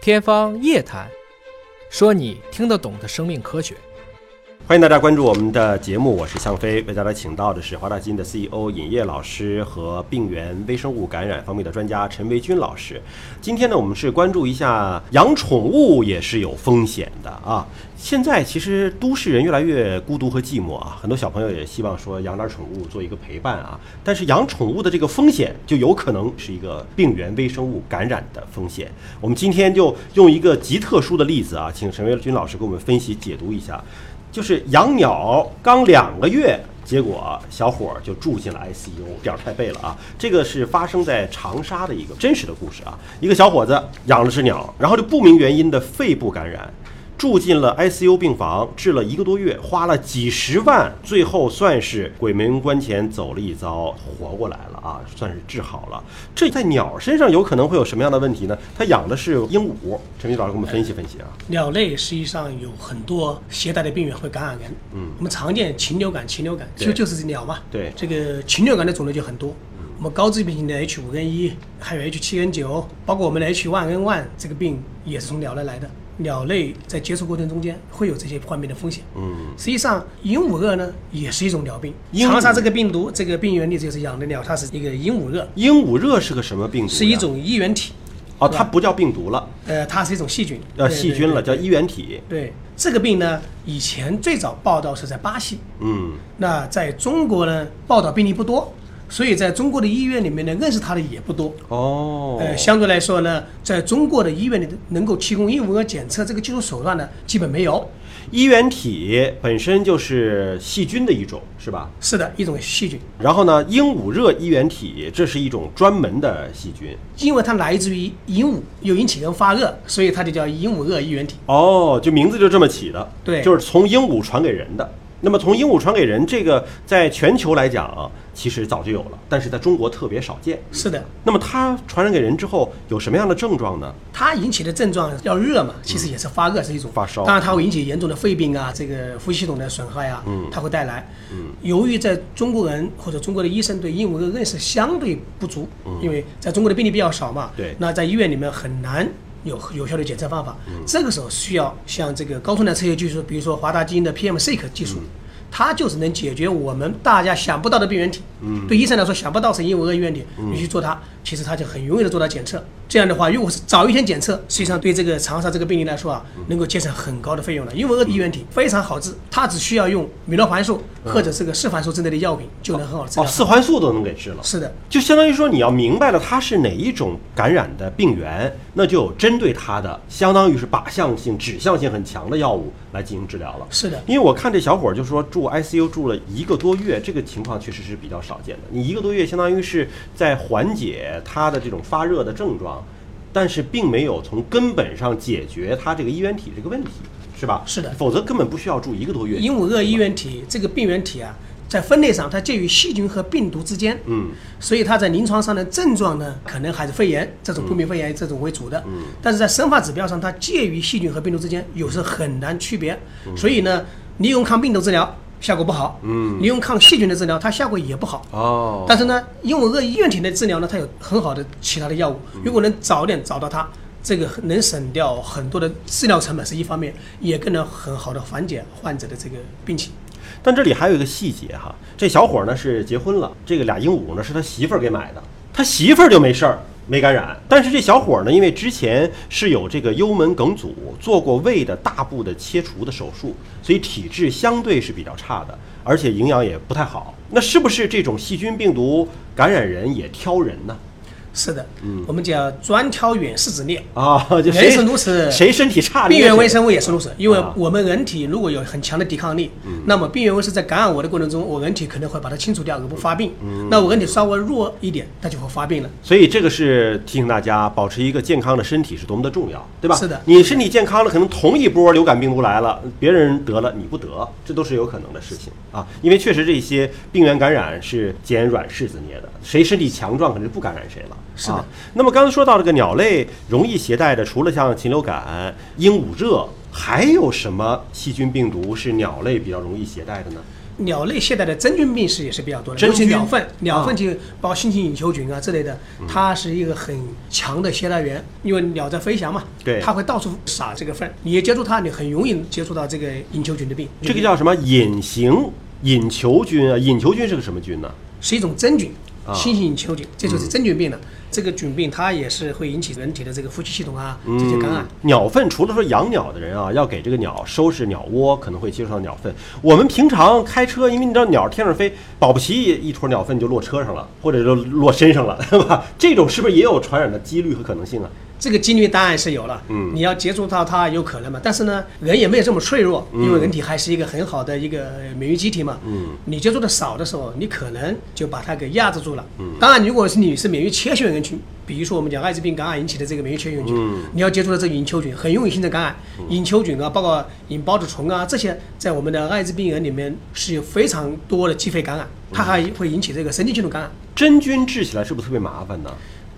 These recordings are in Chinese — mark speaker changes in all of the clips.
Speaker 1: 天方夜谭，说你听得懂的生命科学。
Speaker 2: 欢迎大家关注我们的节目，我是向飞，为大家请到的是华大基因的 CEO 尹烨老师和病原微生物感染方面的专家陈维军老师。今天呢，我们是关注一下养宠物也是有风险的啊。现在其实都市人越来越孤独和寂寞啊，很多小朋友也希望说养点宠物做一个陪伴啊。但是养宠物的这个风险就有可能是一个病原微生物感染的风险。我们今天就用一个极特殊的例子啊，请陈维军老师给我们分析解读一下。就是养鸟刚两个月，结果小伙儿就住进了 ICU，点儿太背了啊！这个是发生在长沙的一个真实的故事啊。一个小伙子养了只鸟，然后就不明原因的肺部感染。住进了 ICU 病房，治了一个多月，花了几十万，最后算是鬼门关前走了一遭，活过来了啊，算是治好了。这在鸟身上有可能会有什么样的问题呢？它养的是鹦鹉，陈明老师给我们分析分析啊。
Speaker 3: 鸟类实际上有很多携带的病原会感染人，嗯，我们常见禽流感，禽流感就就是鸟嘛，
Speaker 2: 对，
Speaker 3: 这个禽流感的种类就很多。我们高致病性的 H 五 N 一还有 H 七 N 九包括我们的 H1N1 这个病也是从鸟类来的。鸟类在接触过程中间会有这些患病的风险。嗯，实际上鹦鹉热呢也是一种鸟病。长沙这个病毒，这个病原体就是养的鸟，它是一个鹦鹉热。
Speaker 2: 鹦鹉热是个什么病毒？
Speaker 3: 是一种衣原体。
Speaker 2: 哦，它不叫病毒了。
Speaker 3: 呃，它是一种细菌。
Speaker 2: 叫细菌了，叫衣原体。
Speaker 3: 对，这个病呢，以前最早报道是在巴西。嗯。那在中国呢，报道病例不多。所以，在中国的医院里面呢，认识它的也不多哦。呃，相对来说呢，在中国的医院里，能够提供鹦鹉热检测这个技术手段呢，基本没有。
Speaker 2: 衣原体本身就是细菌的一种，是吧？
Speaker 3: 是的，一种细菌。
Speaker 2: 然后呢，鹦鹉热衣原体这是一种专门的细菌，
Speaker 3: 因为它来自于鹦鹉，又引起人发热，所以它就叫鹦鹉热衣原体。
Speaker 2: 哦，就名字就这么起的。
Speaker 3: 对，
Speaker 2: 就是从鹦鹉传给人的。那么从鹦鹉传给人，这个在全球来讲，其实早就有了，但是在中国特别少见。
Speaker 3: 是的。
Speaker 2: 那么它传染给人之后有什么样的症状呢？
Speaker 3: 它引起的症状要热嘛，其实也是发热是一种
Speaker 2: 发烧。
Speaker 3: 当然它会引起严重的肺病啊，这个呼吸系统的损害啊，它会带来。嗯。由于在中国人或者中国的医生对鹦鹉的认识相对不足，因为在中国的病例比较少嘛。
Speaker 2: 对。
Speaker 3: 那在医院里面很难。有有效的检测方法，这个时候需要像这个高通量测序技术，比如说华大基因的 PM-Seq 技术，它就是能解决我们大家想不到的病原体。对医生来说想不到是鹦鹉热衣原体，你去做它，其实它就很容易的做到检测。这样的话，如果是早一天检测，实际上对这个长沙这个病例来说啊，能够节省很高的费用了。因为衣原体非常好治，它只需要用米诺环素或者是个四环素之类的药品就能很好治。
Speaker 2: 哦，四环素都能给治了。
Speaker 3: 是的，
Speaker 2: 就相当于说你要明白了它是哪一种感染的病原，那就有针对它的，相当于是靶向性、指向性很强的药物来进行治疗了。
Speaker 3: 是的，
Speaker 2: 因为我看这小伙儿就说住 ICU 住了一个多月，这个情况确实是比较少见的。你一个多月相当于是在缓解他的这种发热的症状。但是并没有从根本上解决它这个衣原体这个问题，是吧？
Speaker 3: 是的，
Speaker 2: 否则根本不需要住一个多月。
Speaker 3: 鹦鹉热衣原体这个病原体啊，在分类上它介于细菌和病毒之间，嗯，所以它在临床上的症状呢，可能还是肺炎这种不明肺炎这种为主的，嗯，但是在生化指标上，它介于细菌和病毒之间，有时很难区别，所以呢，利用抗病毒治疗。效果不好，嗯，你用抗细菌的治疗，它效果也不好哦。但是呢，鹦鹉热衣原体的治疗呢，它有很好的其他的药物，如果能早点找到它，这个能省掉很多的治疗成本是一方面，也更能很好的缓解患者的这个病情。
Speaker 2: 但这里还有一个细节哈，这小伙呢是结婚了，这个俩鹦鹉呢是他媳妇儿给买的，他媳妇儿就没事儿。没感染，但是这小伙呢，因为之前是有这个幽门梗阻，做过胃的大部的切除的手术，所以体质相对是比较差的，而且营养也不太好。那是不是这种细菌病毒感染人也挑人呢？
Speaker 3: 是的，嗯，我们叫专挑远视之列
Speaker 2: 啊，
Speaker 3: 也是如此。
Speaker 2: 谁身体差，
Speaker 3: 病原微生物也是如此。因为我们人体如果有很强的抵抗力，那么病原微生物在感染我的过程中，我人体可能会把它清除掉，而不发病。那我人体稍微弱一点，它就会发病了。
Speaker 2: 所以这个是提醒大家，保持一个健康的身体是多么的重要，对吧？
Speaker 3: 是的，
Speaker 2: 你身体健康了，可能同一波流感病毒来了，别人得了你不得，这都是有可能的事情啊。因为确实这些病原感染是捡软柿子捏的，谁身体强壮，可能就不感染谁了。
Speaker 3: 是的。
Speaker 2: 那么刚才说到这个鸟类容易携带的，除了像禽流感、鹦鹉热，还有什么细菌病毒是鸟类比较容易携带的呢？
Speaker 3: 鸟类携带的真菌病是也是比较多的，
Speaker 2: 真
Speaker 3: 尤其
Speaker 2: 菌
Speaker 3: 鸟粪，鸟
Speaker 2: 啊
Speaker 3: 粪就包括新型隐球菌啊之类的，它是一个很强的携带源，因为鸟在飞翔嘛，
Speaker 2: 对
Speaker 3: 它会到处撒这个粪，你一接触它，你很容易接触到这个隐球菌的病。
Speaker 2: 这个叫什么隐形隐球菌啊？隐球菌是个什么菌呢？
Speaker 3: 是一种真菌
Speaker 2: 啊，
Speaker 3: 新型隐球菌，这就是真菌病了。这个菌病它也是会引起人体的这个呼吸系统啊这些感染。
Speaker 2: 鸟粪除了说养鸟的人啊，要给这个鸟收拾鸟窝，可能会接触到鸟粪。我们平常开车，因为你知道鸟天上飞，保不齐一坨鸟粪就落车上了，或者就落身上了，对吧？这种是不是也有传染的几率和可能性啊？
Speaker 3: 这个几率当然是有了，
Speaker 2: 嗯。
Speaker 3: 你要接触到它有可能嘛，但是呢，人也没有这么脆弱，因为人体还是一个很好的一个免疫机体嘛，
Speaker 2: 嗯，
Speaker 3: 你接触的少的时候，你可能就把它给压制住了，嗯，当然，如果是你是免疫缺陷人群，比如说我们讲艾滋病感染引起的这个免疫缺陷人群，
Speaker 2: 嗯。
Speaker 3: 你要接触到这个隐球菌，很容易形成感染，隐球菌啊，包括隐孢子虫啊，这些在我们的艾滋病人里面是有非常多的机会感染，它还会引起这个神经系统感染。
Speaker 2: 真菌治起来是不是特别麻烦呢？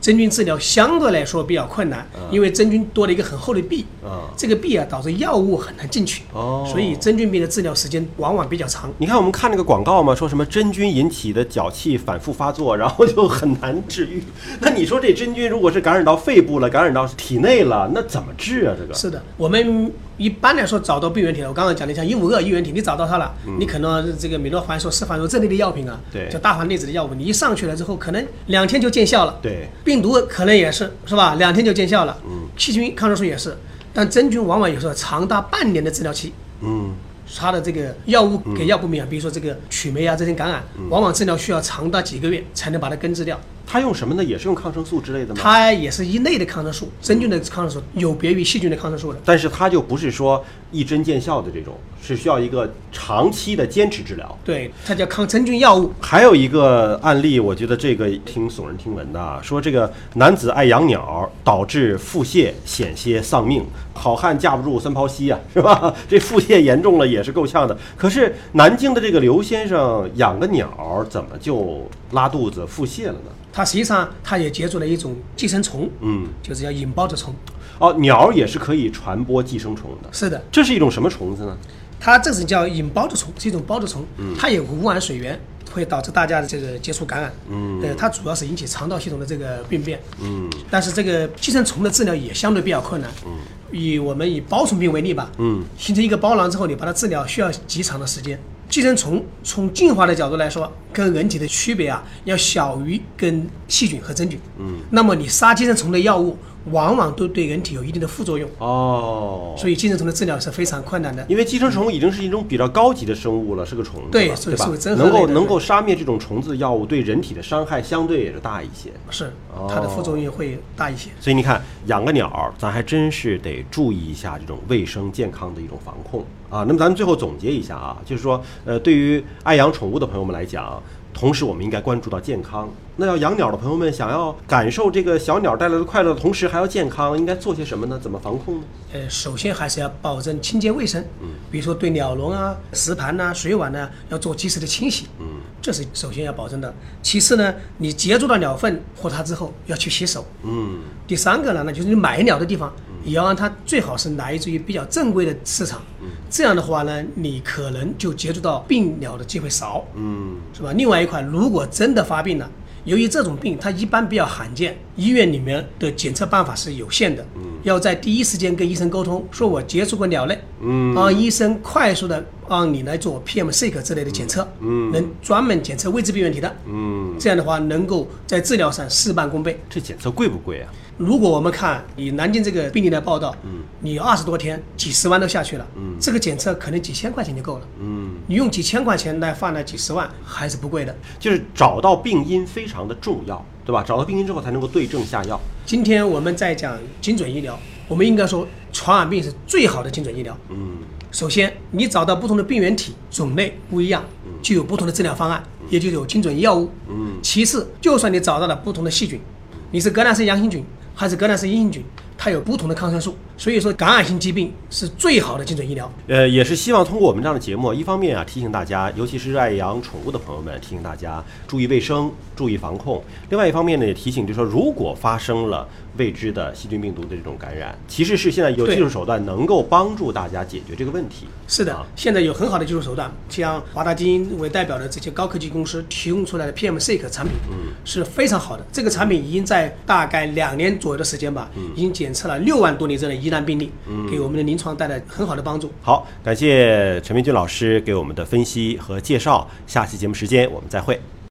Speaker 3: 真菌治疗相对来说比较困难，因为真菌多了一个很厚的壁，
Speaker 2: 啊
Speaker 3: 这个壁啊导致药物很难进去，
Speaker 2: 哦
Speaker 3: 所以真菌病的治疗时间往往比较长。
Speaker 2: 你看我们看那个广告嘛，说什么真菌引起的脚气反复发作，然后就很难治愈。那你说这真菌如果是感染到肺部了，感染到体内了，那怎么治啊？这个
Speaker 3: 是的，我们一般来说找到病原体了，我刚刚讲的像一五二衣原体，你找到它了，你可能这个米诺环素、施凡素这类的药品啊，
Speaker 2: 嗯对
Speaker 3: 叫大环内酯的药物，你一上去了之后，可能两天就见效了。
Speaker 2: 对，
Speaker 3: 病毒可能也是，是吧？两天就见效了。嗯，细菌抗生素也是，但真菌往往有时候长达半年的治疗期。
Speaker 2: 嗯，
Speaker 3: 它的这个药物给药不明啊，比如说这个曲霉啊这些感染，
Speaker 2: 嗯
Speaker 3: 往往治疗需要长达几个月才能把它根治掉。
Speaker 2: 它用什么呢？也是用抗生素之类的吗？
Speaker 3: 它也是一类的抗生素，真菌的抗生素有别于细菌的抗生素的。
Speaker 2: 但是它就不是说一针见效的这种，是需要一个长期的坚持治疗。
Speaker 3: 对，它叫抗真菌药物。
Speaker 2: 还有一个案例，我觉得这个挺耸人听闻的啊，说这个男子爱养鸟，导致腹泻，险些丧命。好汉架不住三泡稀啊，是吧？这腹泻严重了也是够呛的。可是南京的这个刘先生养个鸟，怎么就拉肚子、腹泻了呢？
Speaker 3: 它实际上它也接触了一种寄生虫，
Speaker 2: 嗯，
Speaker 3: 就是叫引孢子虫。
Speaker 2: 哦，鸟也是可以传播寄生虫的。
Speaker 3: 是的，
Speaker 2: 这是一种什么虫子呢？
Speaker 3: 它这是叫引孢子虫，是一种孢子虫，
Speaker 2: 嗯
Speaker 3: 它有污染水源，会导致大家的这个接触感染。嗯，呃，它主要是引起肠道系统的这个病变。
Speaker 2: 嗯，
Speaker 3: 但是这个寄生虫的治疗也相对比较困难。嗯，以我们以包虫病为例吧。
Speaker 2: 嗯，
Speaker 3: 形成一个包囊之后，你把它治疗需要极长的时间。寄生虫从进化的角度来说，跟人体的区别啊，要小于跟细菌和真菌。嗯，那么你杀寄生虫的药物，往往都对人体有一定的副作用，
Speaker 2: 哦，
Speaker 3: 所以寄生虫的治疗是非常困难的。
Speaker 2: 因为寄生虫已经是一种比较高级的生物了，是个虫子，
Speaker 3: 对
Speaker 2: 对吧能够能够杀灭这种虫子药物，对人体的伤害相对也是大一些。
Speaker 3: 是
Speaker 2: 哦，
Speaker 3: 它的副作用会大一些。
Speaker 2: 所以你看，养个鸟，咱还真是得注意一下这种卫生健康的一种防控啊。那么咱们最后总结一下啊，就是说，呃，对于爱养宠物的朋友们来讲，同时我们应该关注到健康。那要养鸟的朋友们，想要感受这个小鸟带来的快乐的同时还要健康，应该做些什么呢？怎么防控呢？
Speaker 3: 呃，首先还是要保证清洁卫生，嗯，比如说对鸟笼啊、食盘呐、水碗呢，要做及时的清洗，嗯，这是首先要保证的。其次呢，你接触到鸟粪或它之后要去洗手，
Speaker 2: 嗯，
Speaker 3: 第三个呢，那就是你买鸟的地方也要让它最好是来自于比较正规的市场，这样的话呢，你可能就接触到病鸟的机会少，
Speaker 2: 嗯，
Speaker 3: 是吧？另外一块，如果真的发病了，由于这种病它一般比较罕见，医院里面的检测办法是有限的，嗯。要在第一时间跟医生沟通，说我接触过鸟类，
Speaker 2: 嗯。
Speaker 3: 让医生快速的让你来做 PM-Seq 之类的检测，
Speaker 2: 嗯。
Speaker 3: 能专门检测未知病原体的，
Speaker 2: 嗯，
Speaker 3: 这样的话能够在治疗上事半功倍。
Speaker 2: 这检测贵不贵啊？
Speaker 3: 如果我们看以南京这个病例来报道，嗯，你二十多天几十万都下去了，嗯，这个检测可能几千块钱就够了，
Speaker 2: 嗯，
Speaker 3: 你用几千块钱来换了几十万还是不贵的。
Speaker 2: 就是找到病因非常的重要，对吧？找到病因之后才能够对症下药。
Speaker 3: 今天我们在讲精准医疗，我们应该说传染病是最好的精准医疗。
Speaker 2: 嗯，
Speaker 3: 首先，你找到不同的病原体种类不一样，就有不同的治疗方案，也就有精准药物。
Speaker 2: 嗯，
Speaker 3: 其次，就算你找到了不同的细菌，你是革兰氏阳性菌还是格兰氏阴性菌，它有不同的抗生素，所以说感染性疾病是最好的精准医疗。
Speaker 2: 呃，也是希望通过我们这样的节目，一方面啊提醒大家，尤其是热爱养宠物的朋友们，提醒大家注意卫生、注意防控；另外一方面呢，也提醒就是说，如果发生了未知的细菌病毒的这种感染，其实是现在有技术手段能够帮助大家解决这个问题。
Speaker 3: 是的，现在有很好的技术手段，像华大基因为代表的这些高科技公司提供出来的 PM-Seq 产品，嗯，是非常好的。这个产品已经在大概两年左右的时间吧，已经检测了六万多例这样的疑难病例，给我们的临床带来很好的帮助。
Speaker 2: 好，感谢陈明军老师给我们的分析和介绍。下期节目时间我们再会。